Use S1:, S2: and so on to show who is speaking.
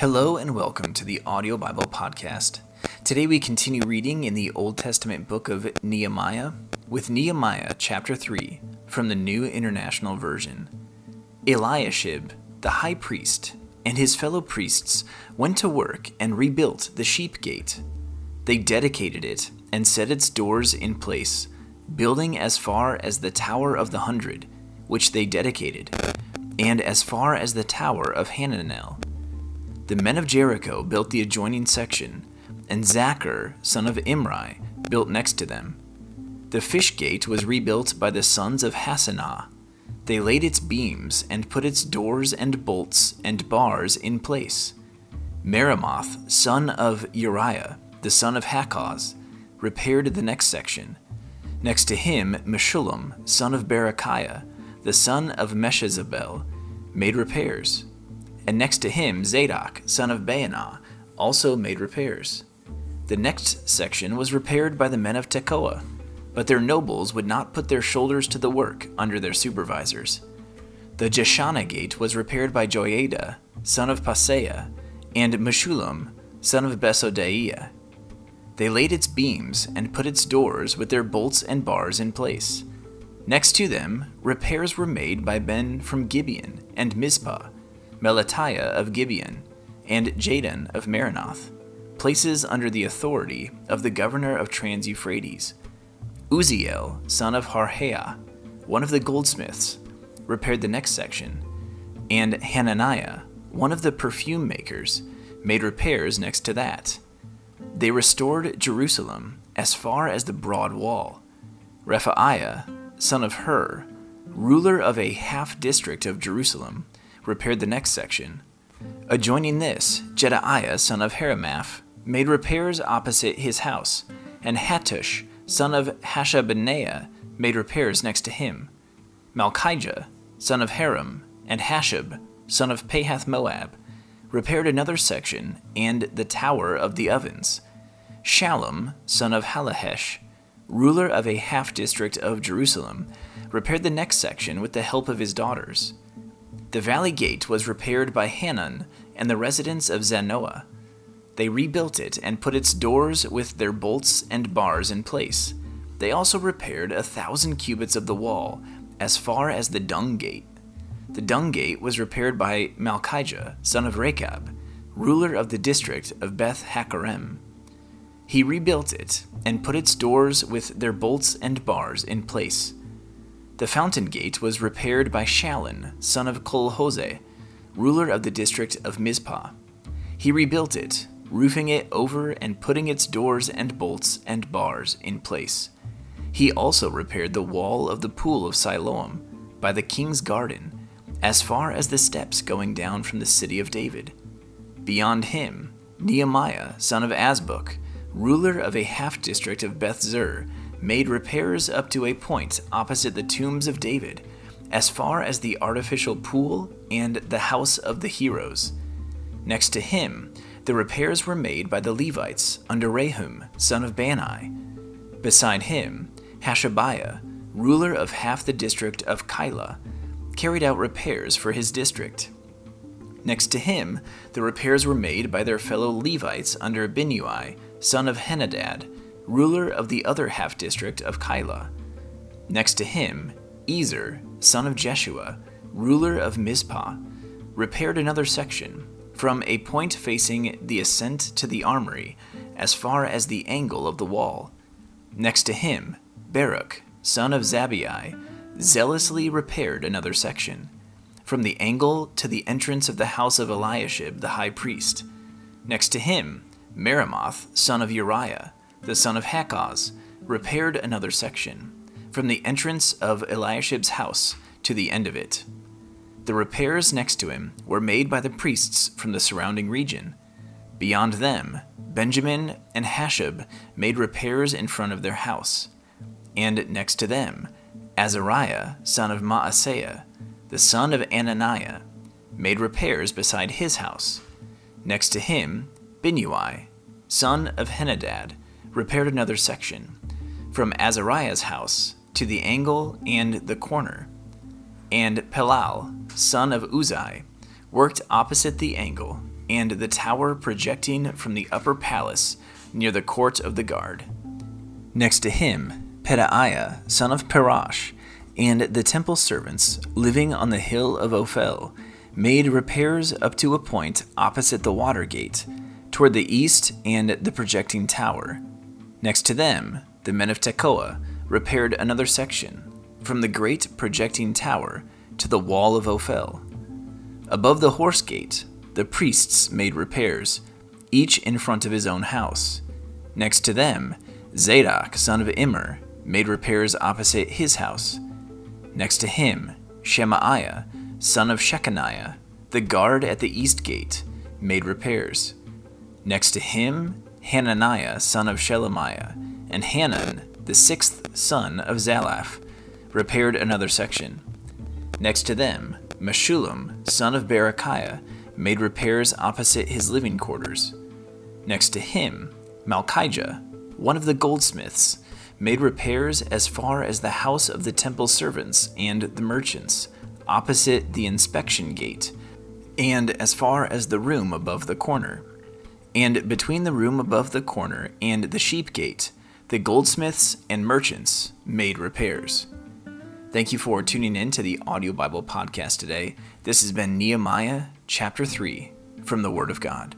S1: Hello and welcome to the Audio Bible Podcast. Today we continue reading in the Old Testament book of Nehemiah with Nehemiah chapter 3 from the New International Version. Eliashib, the high priest, and his fellow priests went to work and rebuilt the sheep gate. They dedicated it and set its doors in place, building as far as the Tower of the Hundred, which they dedicated, and as far as the Tower of Hananel the men of Jericho built the adjoining section, and Zaccur, son of Imri, built next to them. The fish gate was rebuilt by the sons of Hassenaah. They laid its beams and put its doors and bolts and bars in place. Meremoth, son of Uriah, the son of Hakkoz, repaired the next section. Next to him, Meshullam, son of Berekiah, the son of Meshezabel, made repairs and next to him Zadok, son of Baanah, also made repairs. The next section was repaired by the men of Tekoa, but their nobles would not put their shoulders to the work under their supervisors. The Jeshanah gate was repaired by Joiada, son of Paseah, and Meshullam, son of Besodeiah. They laid its beams and put its doors with their bolts and bars in place. Next to them, repairs were made by men from Gibeon and Mizpah, Melatiah of Gibeon, and Jadon of Meronoth, places under the authority of the governor of Trans Euphrates. Uzziel, son of Harhaiah, one of the goldsmiths, repaired the next section, and Hananiah, one of the perfume makers, made repairs next to that. They restored Jerusalem as far as the broad wall. Rephaiah, son of Hur, ruler of a half district of Jerusalem, repaired the next section. Adjoining this, Jedaiah, son of Harumaph, made repairs opposite his house, and Hattush, son of Hashabneiah, made repairs next to him. Malkijah, son of Harim, and Hasshub, son of Pahath Moab, repaired another section and the tower of the ovens. Shallum, son of Hallohesh, ruler of a half district of Jerusalem, repaired the next section with the help of his daughters. The valley gate was repaired by Hanun and the residents of Zanoah. They rebuilt it and put its doors with their bolts and bars in place. They also repaired a thousand cubits of the wall, as far as the dung gate. The dung gate was repaired by Malkijah, son of Rekab, ruler of the district of Beth Hakkerem. He rebuilt it and put its doors with their bolts and bars in place. The fountain gate was repaired by Shallun, son of Kol-Hozeh, ruler of the district of Mizpah. He rebuilt it, roofing it over and putting its doors and bolts and bars in place. He also repaired the wall of the pool of Siloam by the king's garden, as far as the steps going down from the city of David. Beyond him, Nehemiah, son of Azbuk, ruler of a half district of Beth Zur, made repairs up to a point opposite the tombs of David, as far as the artificial pool and the house of the heroes. Next to him, the repairs were made by the Levites under Rehum, son of Bani. Beside him, Hashabiah, ruler of half the district of Keilah, carried out repairs for his district. Next to him, the repairs were made by their fellow Levites under Binnui, son of Henadad, ruler of the other half district of Keilah. Next to him, Ezer, son of Jeshua, ruler of Mizpah, repaired another section, from a point facing the ascent to the armory, as far as the angle of the wall. Next to him, Baruch, son of Zabbai, zealously repaired another section, from the angle to the entrance of the house of Eliashib the high priest. Next to him, Meremoth, son of Uriah, the son of Hakkoz, repaired another section, from the entrance of Eliashib's house to the end of it. The repairs next to him were made by the priests from the surrounding region. Beyond them, Benjamin and Hasshub made repairs in front of their house. And next to them, Azariah, son of Maaseiah, the son of Ananiah, made repairs beside his house. Next to him, Binnui, son of Henadad, repaired another section, from Azariah's house to the angle and the corner. And Palal, son of Uzai, worked opposite the angle and the tower projecting from the upper palace near the court of the guard. Next to him, Pedaiah, son of Parosh, and the temple servants living on the hill of Ophel made repairs up to a point opposite the water gate, toward the east and the projecting tower. Next to them, the men of Tekoa repaired another section, from the great projecting tower to the wall of Ophel. Above the horse gate, the priests made repairs, each in front of his own house. Next to them, Zadok, son of Immer, made repairs opposite his house. Next to him, Shemaiah, son of Shekaniah, the guard at the east gate, made repairs. Next to him, Hananiah, son of Shelemiah, and Hanun, the sixth son of Zalaph, repaired another section. Next to them, Meshullam, son of Berekiah, made repairs opposite his living quarters. Next to him, Malkijah, one of the goldsmiths, made repairs as far as the house of the temple servants and the merchants, opposite the inspection gate, and as far as the room above the corner. And between the room above the corner and the sheep gate, the goldsmiths and merchants made repairs. Thank you for tuning in to the Audio Bible Podcast today. This has been Nehemiah chapter 3 from the Word of God.